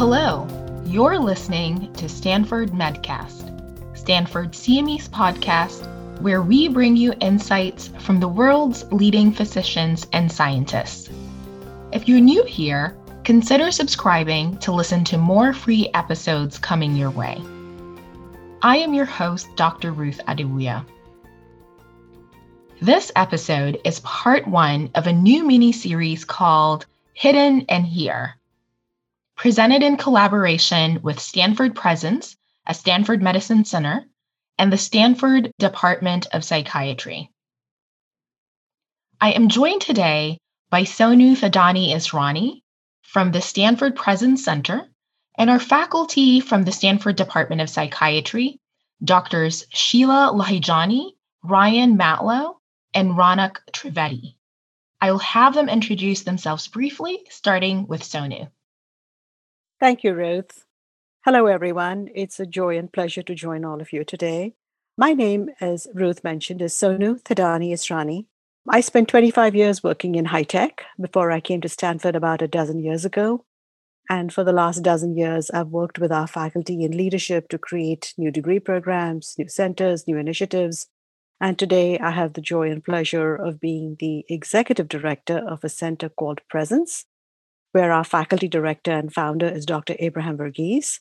Hello, you're listening to Stanford Medcast, Stanford CME's podcast, where we bring you insights from the world's leading physicians and scientists. If you're new here, consider subscribing to listen to more free episodes coming your way. I am your host, Dr. Ruth Adewuya. This episode is part one of a new mini series called Hidden and Here presented in collaboration with Stanford Presence, a Stanford Medicine Center, and the Stanford Department of Psychiatry. I am joined today by Sonu Thadani Israni from the Stanford Presence Center and our faculty from the Stanford Department of Psychiatry, Doctors Sheila Lahijani, Ryan Matlow, and Ronak Trivedi. I will have them introduce themselves briefly, starting with Sonu. Thank you, Ruth. Hello, everyone. It's a joy and pleasure to join all of you today. My name, as Ruth mentioned, is Sonu Thadani Israni. I spent 25 years working in high tech before I came to Stanford about a dozen years ago. And for the last dozen years, I've worked with our faculty in leadership to create new degree programs, new centers, new initiatives. And today I have the joy and pleasure of being the executive director of a center called Presence, where our faculty director and founder is Dr. Abraham Verghese.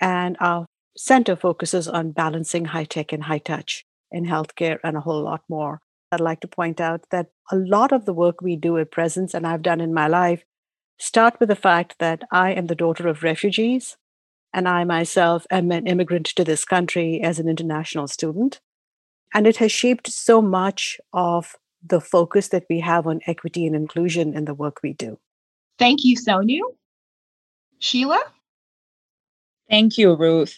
And our center focuses on balancing high tech and high touch in healthcare and a whole lot more. I'd like to point out that a lot of the work we do at Presence and I've done in my life start with the fact that I am the daughter of refugees and I myself am an immigrant to this country as an international student. And it has shaped so much of the focus that we have on equity and inclusion in the work we do. Thank you, Sonu. Sheila? Thank you, Ruth.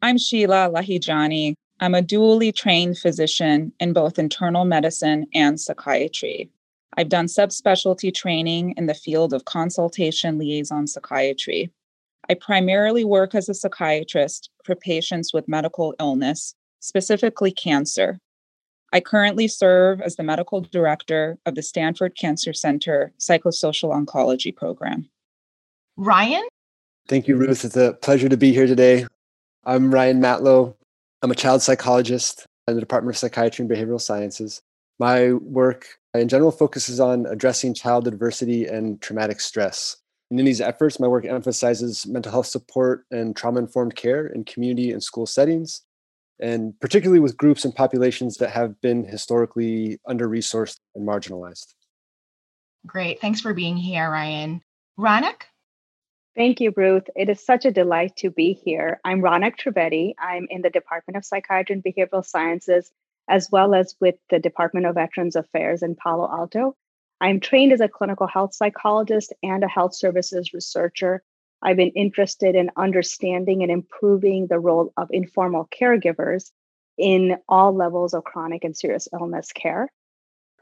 I'm Sheila Lahijani. I'm a dually trained physician in both internal medicine and psychiatry. I've done subspecialty training in the field of consultation liaison psychiatry. I primarily work as a psychiatrist for patients with medical illness, specifically cancer, I currently serve as the medical director of the Stanford Cancer Center Psychosocial Oncology Program. Ryan? Thank you, Ruth. It's a pleasure to be here today. I'm Ryan Matlow. I'm a child psychologist in the Department of Psychiatry and Behavioral Sciences. My work in general focuses on addressing child adversity and traumatic stress. And in these efforts, my work emphasizes mental health support and trauma informed care in community and school settings, and particularly with groups and populations that have been historically under resourced and marginalized. Great. Thanks for being here, Ryan. Ronak? Thank you, Ruth. It is such a delight to be here. I'm Ronak Trivedi. I'm in the Department of Psychiatry and Behavioral Sciences, as well as with the Department of Veterans Affairs in Palo Alto. I'm trained as a clinical health psychologist and a health services researcher I've been interested in understanding and improving the role of informal caregivers in all levels of chronic and serious illness care.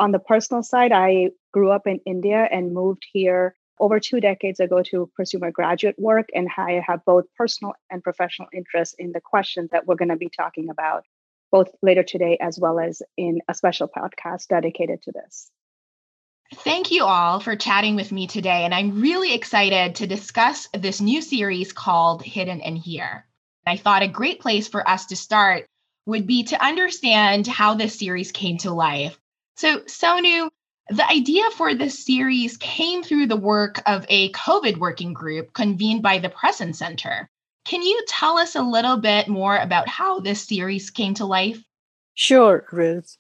On the personal side, I grew up in India and moved here over two decades ago to pursue my graduate work. And I have both personal and professional interests in the questions that we're going to be talking about, both later today as well as in a special podcast dedicated to this. Thank you all for chatting with me today. And I'm really excited to discuss this new series called Hidden and Here. I thought a great place for us to start would be to understand how this series came to life. So, Sonu, the idea for this series came through the work of a COVID working group convened by the Presence Center. Can you tell us a little bit more about how this series came to life? Sure, Ruth.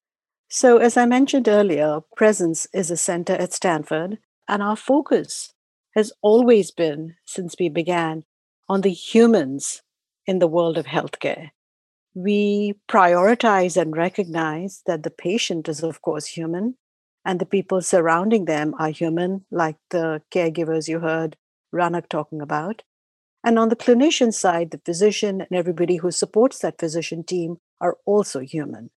So, as I mentioned earlier, Presence is a center at Stanford, and our focus has always been, since we began, on the humans in the world of healthcare. We prioritize and recognize that the patient is, of course, human, and the people surrounding them are human, like the caregivers you heard Ronak talking about. And on the clinician side, the physician and everybody who supports that physician team are also human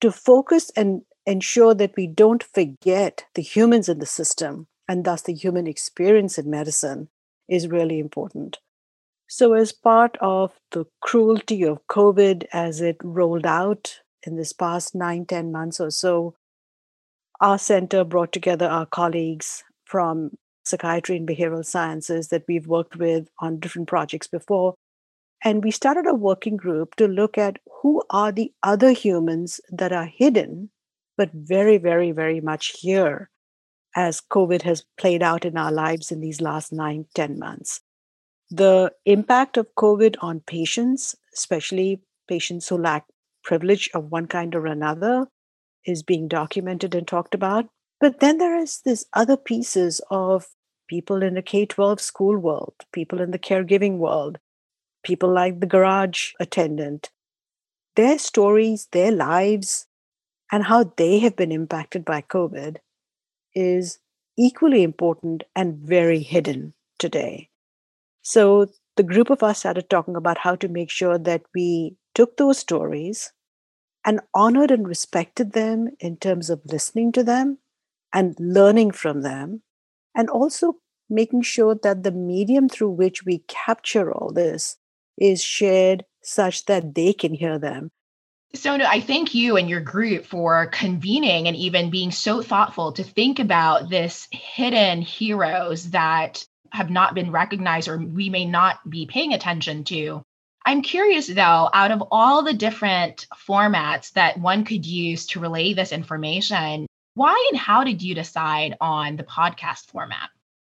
to focus and ensure that we don't forget the humans in the system and thus the human experience in medicine is really important. So, as part of the cruelty of COVID as it rolled out in this past nine, ten months or so, our center brought together our colleagues from psychiatry and behavioral sciences that we've worked with on different projects before. And we started a working group to look at who are the other humans that are hidden, but very, very, very much here as COVID has played out in our lives in these last nine, ten months. The impact of COVID on patients, especially patients who lack privilege of one kind or another, is being documented and talked about. But then there is this other pieces of people in the K 12 school world, people in the caregiving world, people like the garage attendant, their stories, their lives, and how they have been impacted by COVID is equally important and very hidden today. So the group of us started talking about how to make sure that we took those stories and honored and respected them in terms of listening to them and learning from them, and also making sure that the medium through which we capture all this is shared such that they can hear them. Sonu, I thank you and your group for convening and even being so thoughtful to think about this hidden heroes that have not been recognized or we may not be paying attention to. I'm curious though, out of all the different formats that one could use to relay this information, why and how did you decide on the podcast format?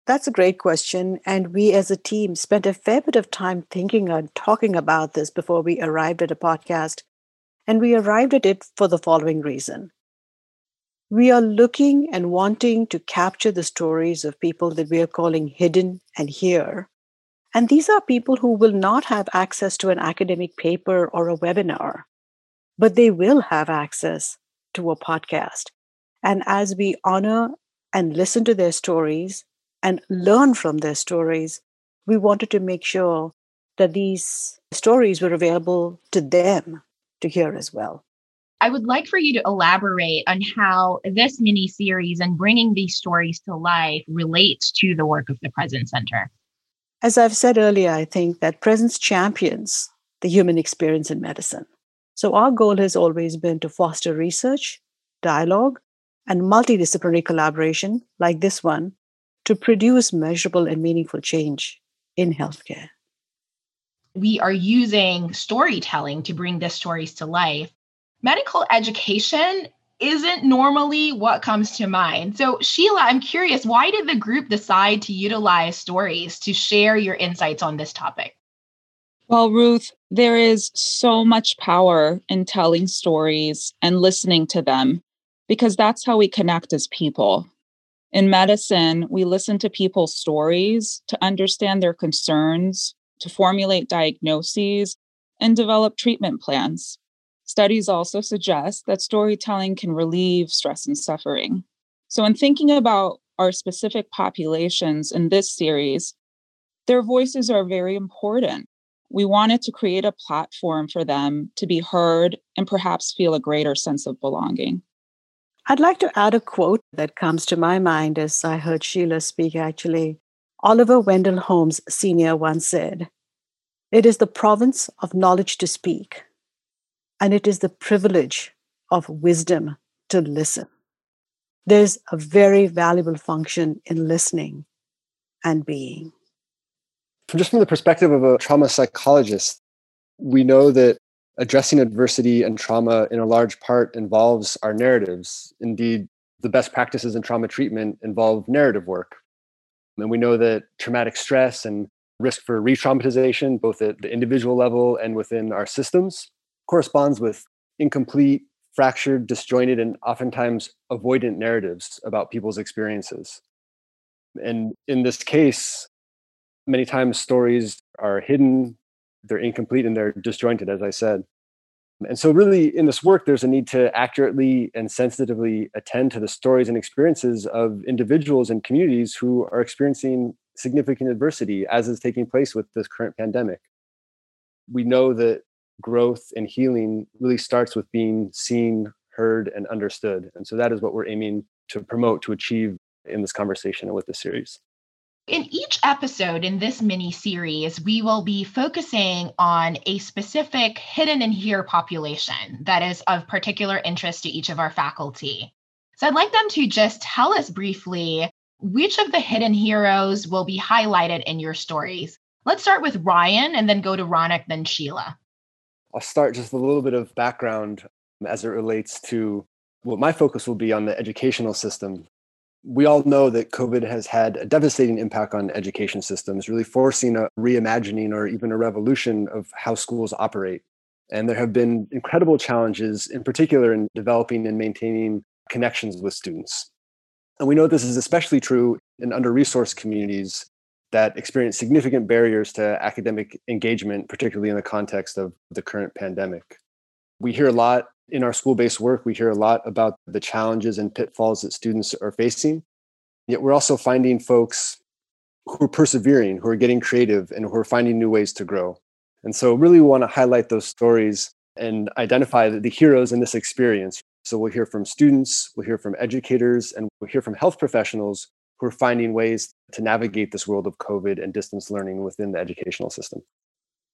That's a great question. And we as a team spent a fair bit of time thinking and talking about this before we arrived at a podcast. And we arrived at it for the following reason. We are looking and wanting to capture the stories of people that we are calling hidden and here and these are people who will not have access to an academic paper or a webinar, but they will have access to a podcast. And as we honor and listen to their stories and learn from their stories, we wanted to make sure that these stories were available to them to hear as well. I would like for you to elaborate on how this mini series and bringing these stories to life relates to the work of the Presence Center. As I've said earlier, I think that presence champions the human experience in medicine. So, our goal has always been to foster research, dialogue, and multidisciplinary collaboration like this one to produce measurable and meaningful change in healthcare. We are using storytelling to bring these stories to life. Medical education isn't normally what comes to mind. So, Sheila, I'm curious, why did the group decide to utilize stories to share your insights on this topic? Well, Ruth, there is so much power in telling stories and listening to them because that's how we connect as people. In medicine, we listen to people's stories to understand their concerns, to formulate diagnoses, and develop treatment plans. Studies also suggest that storytelling can relieve stress and suffering. So, in thinking about our specific populations in this series, their voices are very important. We wanted to create a platform for them to be heard and perhaps feel a greater sense of belonging. I'd like to add a quote that comes to my mind as I heard Sheila speak actually. Oliver Wendell Holmes Sr. once said, It is the province of knowledge to speak, and it is the privilege of wisdom to listen. There's a very valuable function in listening and being. Just from the perspective of a trauma psychologist, we know that addressing adversity and trauma in a large part involves our narratives. Indeed, the best practices in trauma treatment involve narrative work. And we know that traumatic stress and risk for re traumatization, both at the individual level and within our systems, corresponds with incomplete, fractured, disjointed, and oftentimes avoidant narratives about people's experiences. And in this case, many times stories are hidden, they're incomplete, and they're disjointed, as I said. And so, really, in this work, there's a need to accurately and sensitively attend to the stories and experiences of individuals and communities who are experiencing significant adversity, as is taking place with this current pandemic. We know that growth and healing really starts with being seen, heard, and understood. And so that is what we're aiming to promote, to achieve in this conversation and with the series. In each episode in this mini series, we will be focusing on a specific hidden and here population that is of particular interest to each of our faculty. So I'd like them to just tell us briefly which of the hidden heroes will be highlighted in your stories? Let's start with Ryan and then go to Ronak, then Sheila. I'll start just a little bit of background as it relates to what my focus will be on the educational system. We all know that COVID has had a devastating impact on education systems, really forcing a reimagining or even a revolution of how schools operate. And there have been incredible challenges, in particular, in developing and maintaining connections with students. And we know this is especially true in under resourced communities that experience significant barriers to academic engagement, particularly in the context of the current pandemic. We hear a lot in our school based work, we hear a lot about the challenges and pitfalls that students are facing. Yet we're also finding folks who are persevering, who are getting creative, and who are finding new ways to grow. And so, really we want to highlight those stories and identify the heroes in this experience. So, we'll hear from students, we'll hear from educators, and we'll hear from health professionals who are finding ways to navigate this world of COVID and distance learning within the educational system.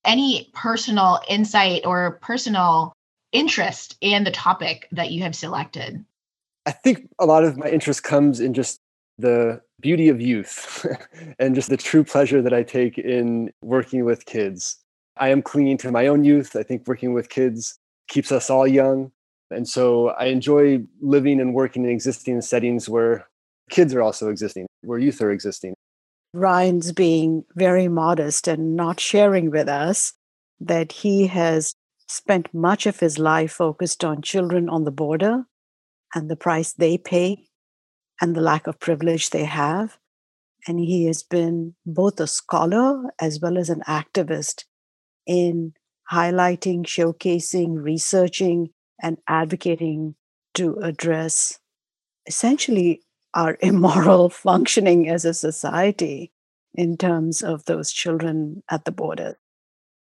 Any personal insight or personal interest in the topic that you have selected? I think a lot of my interest comes in just the beauty of youth and just the true pleasure that I take in working with kids. I am clinging to my own youth. I think working with kids keeps us all young. And so I enjoy living and working in existing settings where kids are also existing, where youth are existing. Ryan's being very modest and not sharing with us that he has spent much of his life focused on children on the border and the price they pay and the lack of privilege they have. And he has been both a scholar as well as an activist in highlighting, showcasing, researching, and advocating to address essentially our immoral functioning as a society in terms of those children at the border.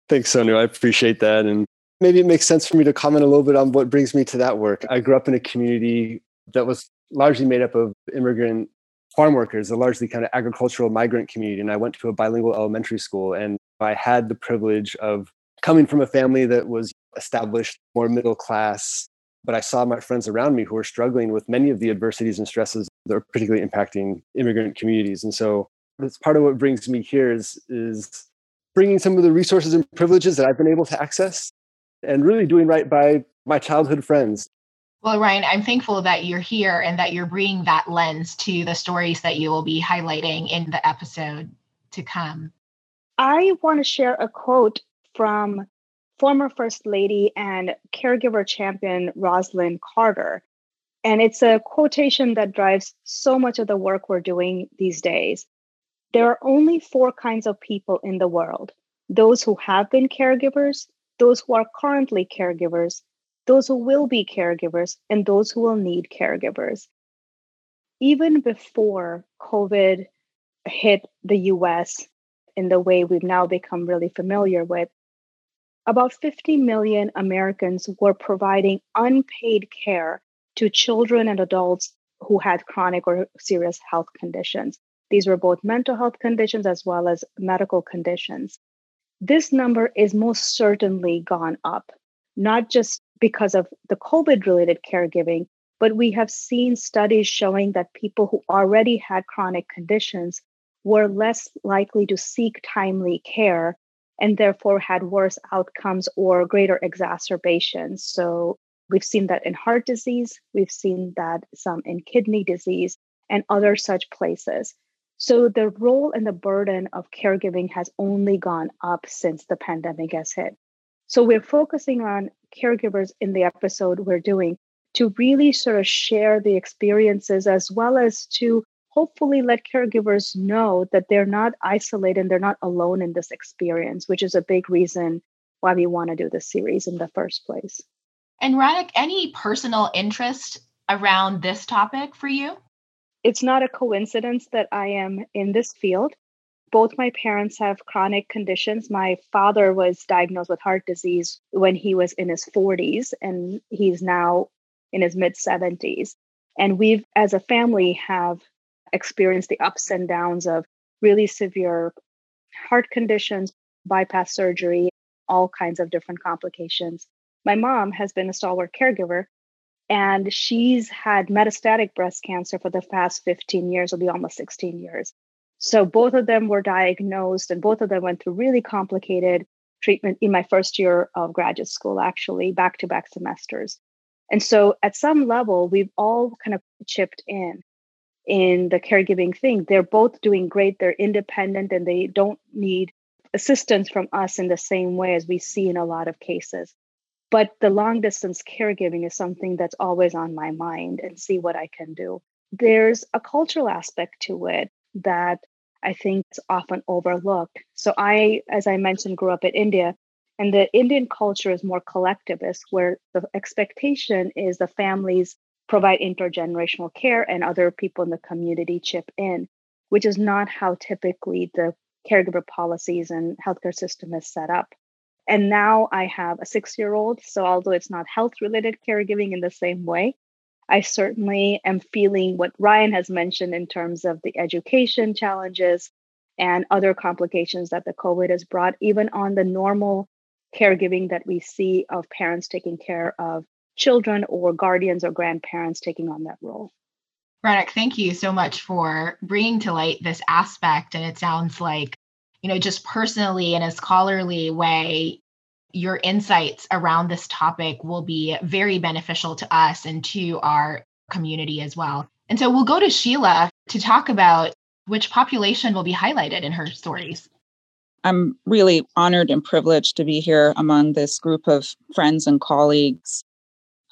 Thanks, Sonu. I appreciate that. And maybe it makes sense for me to comment a little bit on what brings me to that work. I grew up in a community that was largely made up of immigrant farm workers, a largely kind of agricultural migrant community. And I went to a bilingual elementary school, and I had the privilege of coming from a family that was established, more middle class, but I saw my friends around me who were struggling with many of the adversities and stresses that are particularly impacting immigrant communities. And so that's part of what brings me here is, is bringing some of the resources and privileges that I've been able to access and really doing right by my childhood friends. Well, Ryan, I'm thankful that you're here and that you're bringing that lens to the stories that you will be highlighting in the episode to come. I want to share a quote from former First Lady and caregiver champion Rosalynn Carter. And it's a quotation that drives so much of the work we're doing these days. There are only four kinds of people in the world those who have been caregivers, those who are currently caregivers, those who will be caregivers, and those who will need caregivers. Even before COVID hit the US in the way we've now become really familiar with, about 50 million Americans were providing unpaid care to children and adults who had chronic or serious health conditions. These were both mental health conditions as well as medical conditions. This number is most certainly gone up, not just because of the COVID related caregiving, but we have seen studies showing that people who already had chronic conditions were less likely to seek timely care and therefore had worse outcomes or greater exacerbations. So we've seen that in heart disease, we've seen that some in kidney disease and other such places. So the role and the burden of caregiving has only gone up since the pandemic has hit. So we're focusing on caregivers in the episode we're doing to really sort of share the experiences as well as to hopefully let caregivers know that they're not isolated and they're not alone in this experience, which is a big reason why we want to do this series in the first place. And Ronak, any personal interest around this topic for you? It's not a coincidence that I am in this field. Both my parents have chronic conditions. My father was diagnosed with heart disease when he was in his 40s, and he's now in his mid 70s. And we've, as a family, have experienced the ups and downs of really severe heart conditions, bypass surgery, all kinds of different complications. My mom has been a stalwart caregiver. And she's had metastatic breast cancer for the past 15 years, it'll be almost 16 years. So both of them were diagnosed, and both of them went through really complicated treatment in my first year of graduate school, actually, back to back semesters. And so at some level, we've all kind of chipped in in the caregiving thing. They're both doing great, they're independent, and they don't need assistance from us in the same way as we see in a lot of cases. But the long distance caregiving is something that's always on my mind and see what I can do. There's a cultural aspect to it that I think is often overlooked. So I, as I mentioned, grew up in India, and the Indian culture is more collectivist, where the expectation is the families provide intergenerational care and other people in the community chip in, which is not how typically the caregiver policies and healthcare system is set up. And now I have a six year old. So, although it's not health related caregiving in the same way, I certainly am feeling what Ryan has mentioned in terms of the education challenges and other complications that the COVID has brought, even on the normal caregiving that we see of parents taking care of children or guardians or grandparents taking on that role. Ronak, thank you so much for bringing to light this aspect. And it sounds like, you know, just personally in a scholarly way, your insights around this topic will be very beneficial to us and to our community as well. And so we'll go to Sheila to talk about which population will be highlighted in her stories. I'm really honored and privileged to be here among this group of friends and colleagues.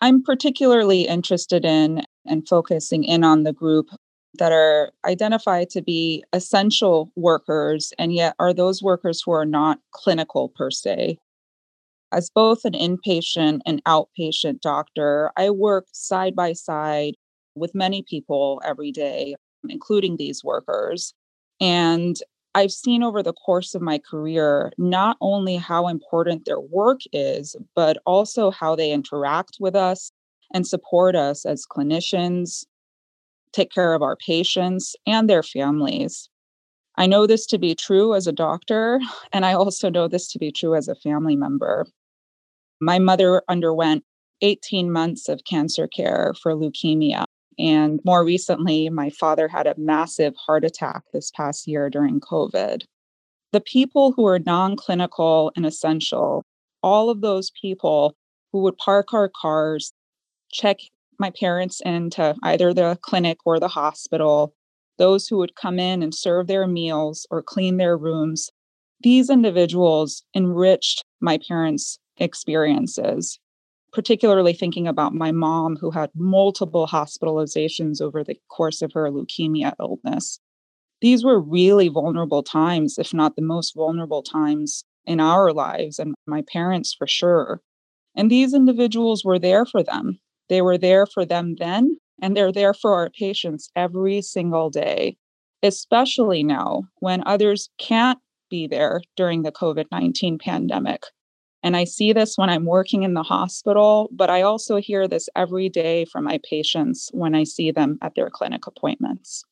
I'm particularly interested in and focusing in on the group that are identified to be essential workers and yet are those workers who are not clinical per se. As both an inpatient and outpatient doctor, I work side by side with many people every day, including these workers. And I've seen over the course of my career not only how important their work is, but also how they interact with us and support us as clinicians, take care of our patients and their families. I know this to be true as a doctor, and I also know this to be true as a family member. My mother underwent 18 months of cancer care for leukemia. And more recently, my father had a massive heart attack this past year during COVID. The people who are non clinical and essential, all of those people who would park our cars, check my parents into either the clinic or the hospital, those who would come in and serve their meals or clean their rooms, these individuals enriched my parents' experiences particularly thinking about my mom who had multiple hospitalizations over the course of her leukemia illness. These were really vulnerable times, if not the most vulnerable times in our lives and my parents for sure. And these individuals were there for them. They were there for them then, and they're there for our patients every single day, especially now when others can't be there during the COVID 19 pandemic. And I see this when I'm working in the hospital, but I also hear this every day from my patients when I see them at their clinic appointments.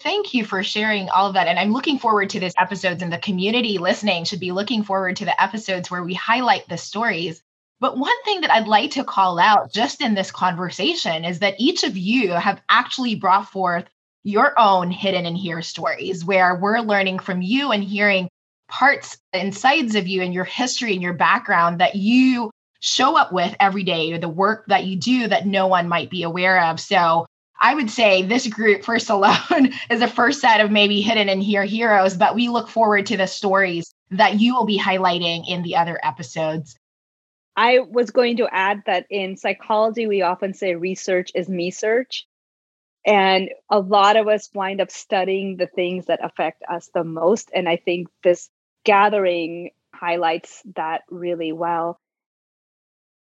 Thank you for sharing all of that. And I'm looking forward to these episodes, and the community listening should be looking forward to the episodes where we highlight the stories. But one thing that I'd like to call out just in this conversation is that each of you have actually brought forth your own hidden and here stories where we're learning from you and hearing parts and sides of you and your history and your background that you show up with every day or the work that you do that no one might be aware of. So I would say this group, first alone, is a first set of maybe hidden and here heroes, but we look forward to the stories that you will be highlighting in the other episodes. I was going to add that in psychology, we often say research is me search. And a lot of us wind up studying the things that affect us the most. And I think this gathering highlights that really well.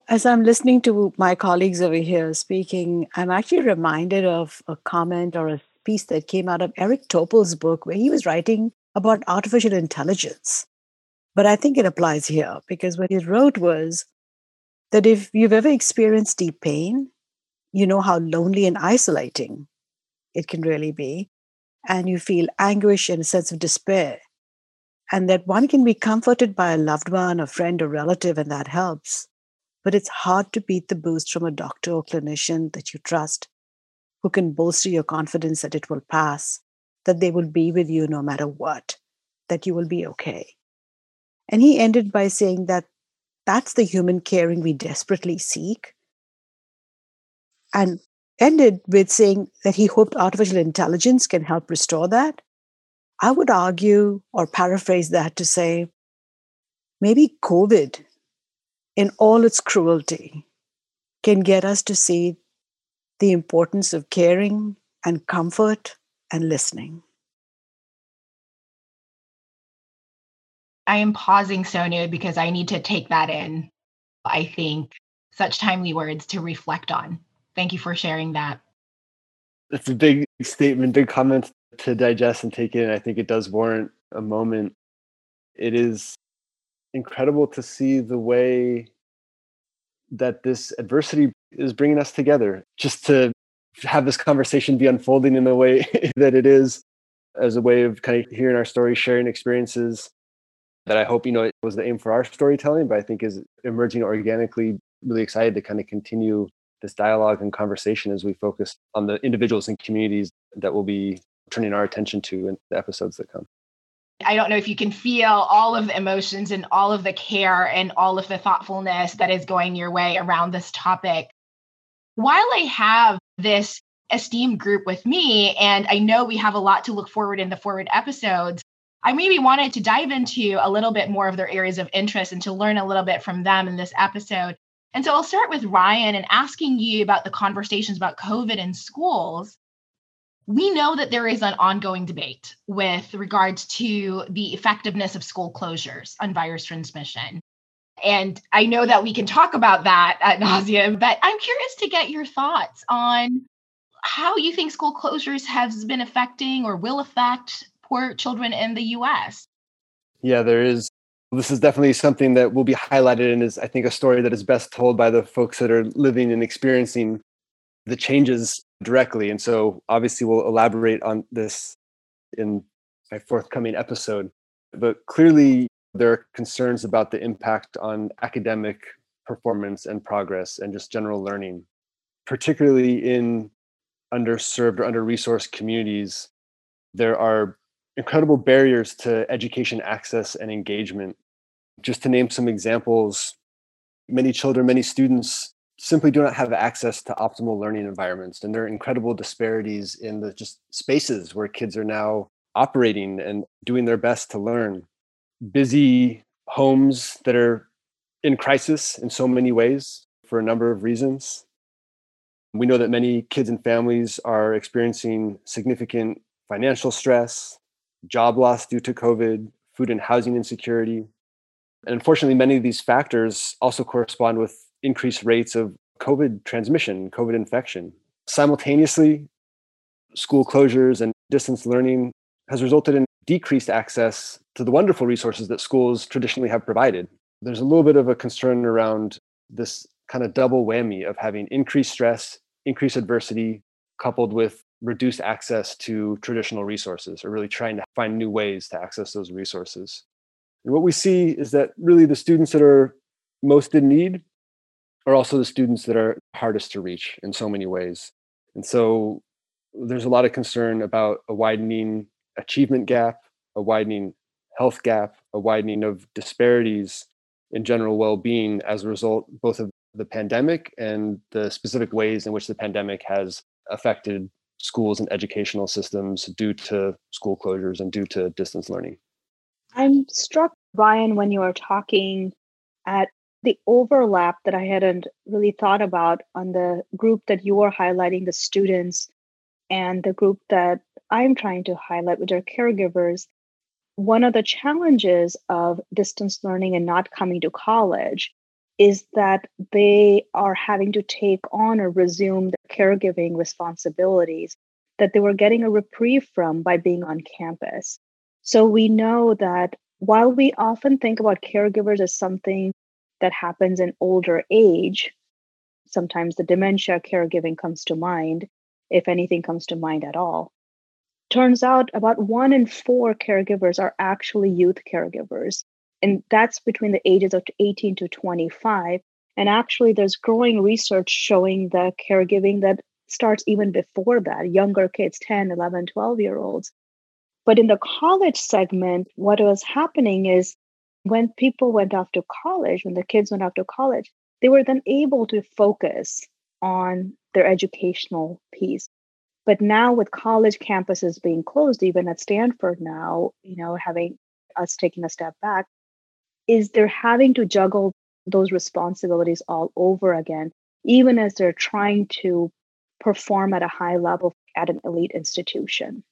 As I'm listening to my colleagues over here speaking, I'm actually reminded of a comment or a piece that came out of Eric Topol's book where he was writing about artificial intelligence. But I think it applies here because what he wrote was that if you've ever experienced deep pain, you know how lonely and isolating it can really be. And you feel anguish and a sense of despair and that one can be comforted by a loved one, a friend, or relative, and that helps. but it's hard to beat the boost from a doctor or clinician that you trust, who can bolster your confidence that it will pass, that they will be with you no matter what, that you will be okay. And he ended by saying that that's the human caring we desperately seek. And ended with saying that he hoped artificial intelligence can help restore that. I would argue or paraphrase that to say maybe COVID, in all its cruelty, can get us to see the importance of caring and comfort and listening. I am pausing, Sonu, because I need to take that in. I think such timely words to reflect on. Thank you for sharing that. It's a big statement, big comment to digest and take in. I think it does warrant a moment. It is incredible to see the way that this adversity is bringing us together. Just to have this conversation be unfolding in the way that it is, as a way of kind of hearing our stories, sharing experiences, that I hope, you know, it was the aim for our storytelling, but I think is emerging organically. Really excited to kind of continue this dialogue and conversation as we focus on the individuals and communities that we'll be turning our attention to in the episodes that come. I don't know if you can feel all of the emotions and all of the care and all of the thoughtfulness that is going your way around this topic. While I have this esteemed group with me, and I know we have a lot to look forward in the forward episodes, I maybe wanted to dive into a little bit more of their areas of interest and to learn a little bit from them in this episode. And so I'll start with Ryan and asking you about the conversations about COVID in schools. We know that there is an ongoing debate with regards to the effectiveness of school closures on virus transmission. And I know that we can talk about that at nauseum, but I'm curious to get your thoughts on how you think school closures has been affecting or will affect poor children in the US. Yeah, there is. This is definitely something that will be highlighted and is, I think, a story that is best told by the folks that are living and experiencing the changes directly. And so, obviously, we'll elaborate on this in my forthcoming episode. But clearly, there are concerns about the impact on academic performance and progress and just general learning, particularly in underserved or under resourced communities. There are incredible barriers to education access and engagement. Just to name some examples, many children, many students simply do not have access to optimal learning environments. And there are incredible disparities in the just spaces where kids are now operating and doing their best to learn. Busy homes that are in crisis in so many ways for a number of reasons. We know that many kids and families are experiencing significant financial stress, job loss due to COVID, food and housing insecurity. And unfortunately, many of these factors also correspond with increased rates of COVID transmission, COVID infection. Simultaneously, school closures and distance learning has resulted in decreased access to the wonderful resources that schools traditionally have provided. There's a little bit of a concern around this kind of double whammy of having increased stress, increased adversity, coupled with reduced access to traditional resources or really trying to find new ways to access those resources. And what we see is that really the students that are most in need are also the students that are hardest to reach in so many ways. And so there's a lot of concern about a widening achievement gap, a widening health gap, a widening of disparities in general well-being as a result both of the pandemic and the specific ways in which the pandemic has affected schools and educational systems due to school closures and due to distance learning. I'm struck, Ryan, when you are talking at the overlap that I hadn't really thought about on the group that you are highlighting, the students, and the group that I'm trying to highlight, which are caregivers. One of the challenges of distance learning and not coming to college is that they are having to take on or resume the caregiving responsibilities that they were getting a reprieve from by being on campus. So we know that while we often think about caregivers as something that happens in older age, sometimes the dementia caregiving comes to mind, if anything comes to mind at all. Turns out about one in four caregivers are actually youth caregivers and that's between the ages of 18 to 25 And actually, there's growing research showing the caregiving that starts even before that, younger kids, 10, 11, 12 year olds. But in the college segment, what was happening is when people went off to college, when the kids went off to college, they were then able to focus on their educational piece. But now with college campuses being closed, even at Stanford now, you know, having us taking a step back, is they're having to juggle those responsibilities all over again, even as they're trying to perform at a high level at an elite institution.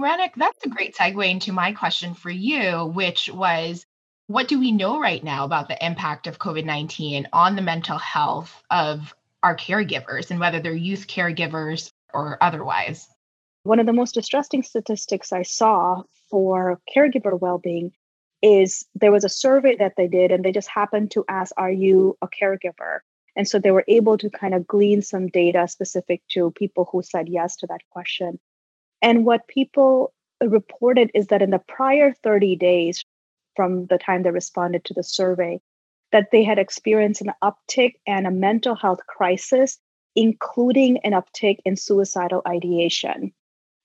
Ronak, that's a great segue into my question for you, which was what do we know right now about the impact of COVID 19 on the mental health of our caregivers and whether they're youth caregivers or otherwise? One of the most distressing statistics I saw for caregiver well being is there was a survey that they did, and they just happened to ask, Are you a caregiver? And so they were able to kind of glean some data specific to people who said yes to that question. And what people reported is that in the prior 30 days from the time they responded to the survey that they had experienced an uptick and a mental health crisis, including an uptick in suicidal ideation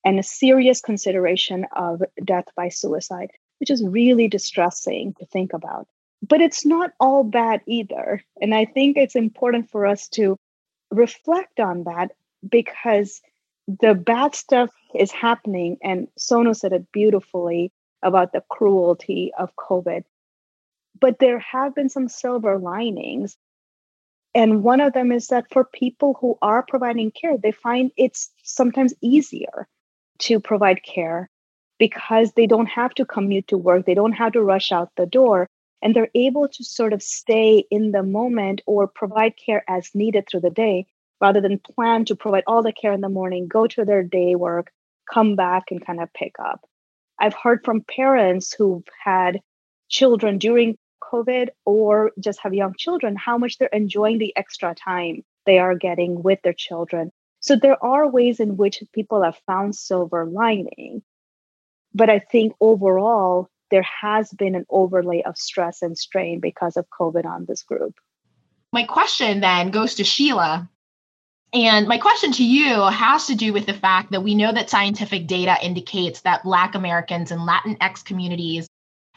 and a serious consideration of death by suicide, which is really distressing to think about. But it's not all bad either. And I think it's important for us to reflect on that because the bad stuff is happening. And Sonu said it beautifully about the cruelty of COVID. But there have been some silver linings. And one of them is that for people who are providing care, they find it's sometimes easier to provide care because they don't have to commute to work, they don't have to rush out the door, and they're able to sort of stay in the moment or provide care as needed through the day rather than plan to provide all the care in the morning, go to their day work, come back and kind of pick up. I've heard from parents who've had children during COVID or just have young children how much they're enjoying the extra time they are getting with their children. So there are ways in which people have found silver lining. But I think overall, there has been an overlay of stress and strain because of COVID on this group. My question then goes to Sheila. And my question to you has to do with the fact that we know that scientific data indicates that Black Americans and Latinx communities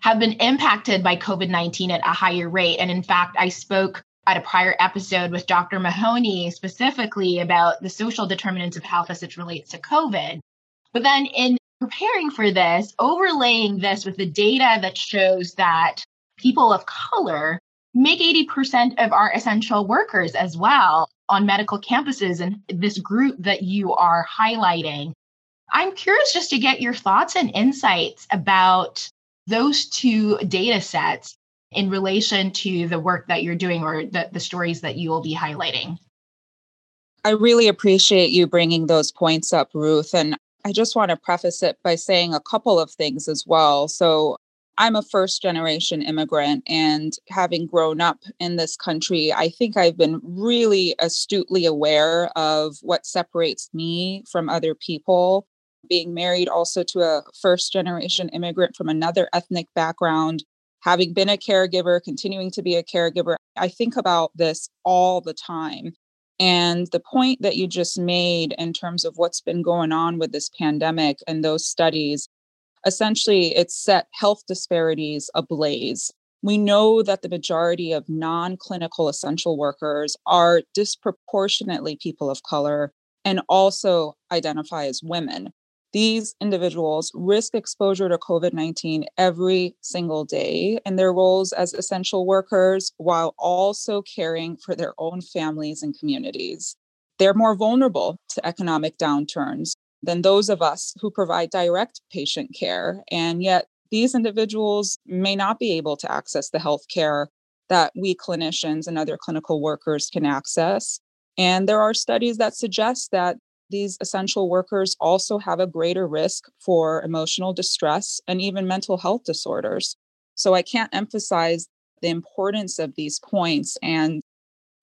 have been impacted by COVID 19 at a higher rate. And in fact, I spoke at a prior episode with Dr. Mahoney specifically about the social determinants of health as it relates to COVID. But then in preparing for this, overlaying this with the data that shows that people of color make 80% of our essential workers as well on medical campuses and this group that you are highlighting. I'm curious just to get your thoughts and insights about those two data sets in relation to the work that you're doing or the, the stories that you will be highlighting. I really appreciate you bringing those points up, Ruth. And I just want to preface it by saying a couple of things as well. So, I'm a first generation immigrant, and having grown up in this country, I think I've been really astutely aware of what separates me from other people. Being married also to a first generation immigrant from another ethnic background, having been a caregiver, continuing to be a caregiver, I think about this all the time. And the point that you just made in terms of what's been going on with this pandemic and those studies essentially it set health disparities ablaze. We know that the majority of non clinical essential workers are disproportionately people of color and also identify as women. These individuals risk exposure to COVID 19 every single day in their roles as essential workers while also caring for their own families and communities. They're more vulnerable to economic downturns, than those of us who provide direct patient care. And yet, these individuals may not be able to access the health care that we clinicians and other clinical workers can access. And there are studies that suggest that these essential workers also have a greater risk for emotional distress and even mental health disorders. So I can't emphasize the importance of these points. And,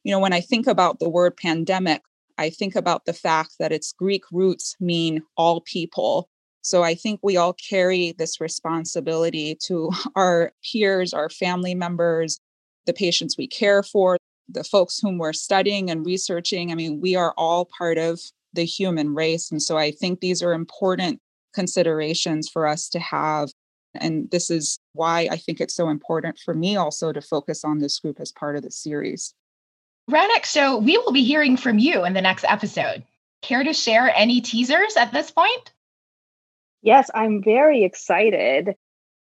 you know, when I think about the word pandemic, I think about the fact that its Greek roots mean all people. So I think we all carry this responsibility to our peers, our family members, the patients we care for, the folks whom we're studying and researching. I mean, we are all part of the human race. And so I think these are important considerations for us to have. And this is why I think it's so important for me also to focus on this group as part of the series. Ronak, so we will be hearing from you in the next episode. Care to share any teasers at this point? Yes, I'm very excited.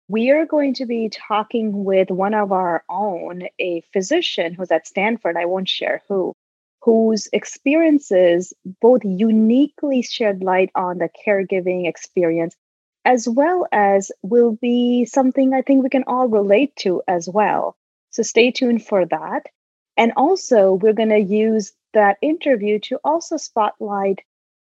We are going to be talking with one of our own, a physician who's at Stanford. I won't share who, whose experiences both uniquely shed light on the caregiving experience, as well as will be something I think we can all relate to as well. So stay tuned for that. And also, we're going to use that interview to also spotlight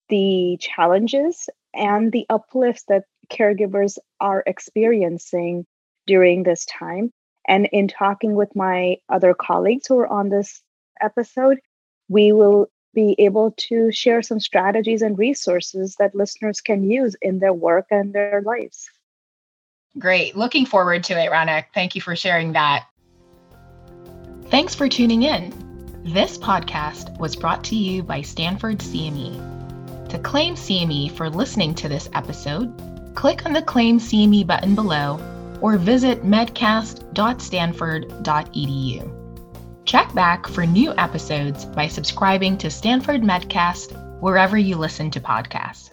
the challenges and the uplifts that caregivers are experiencing during this time. And in talking with my other colleagues who are on this episode, we will be able to share some strategies and resources that listeners can use in their work and their lives. Great. Looking forward to it, Ronak. Thank you for sharing that. Thanks for tuning in. This podcast was brought to you by Stanford CME. To claim CME for listening to this episode, click on the Claim CME button below or visit medcast.stanford.edu. Check back for new episodes by subscribing to Stanford Medcast wherever you listen to podcasts.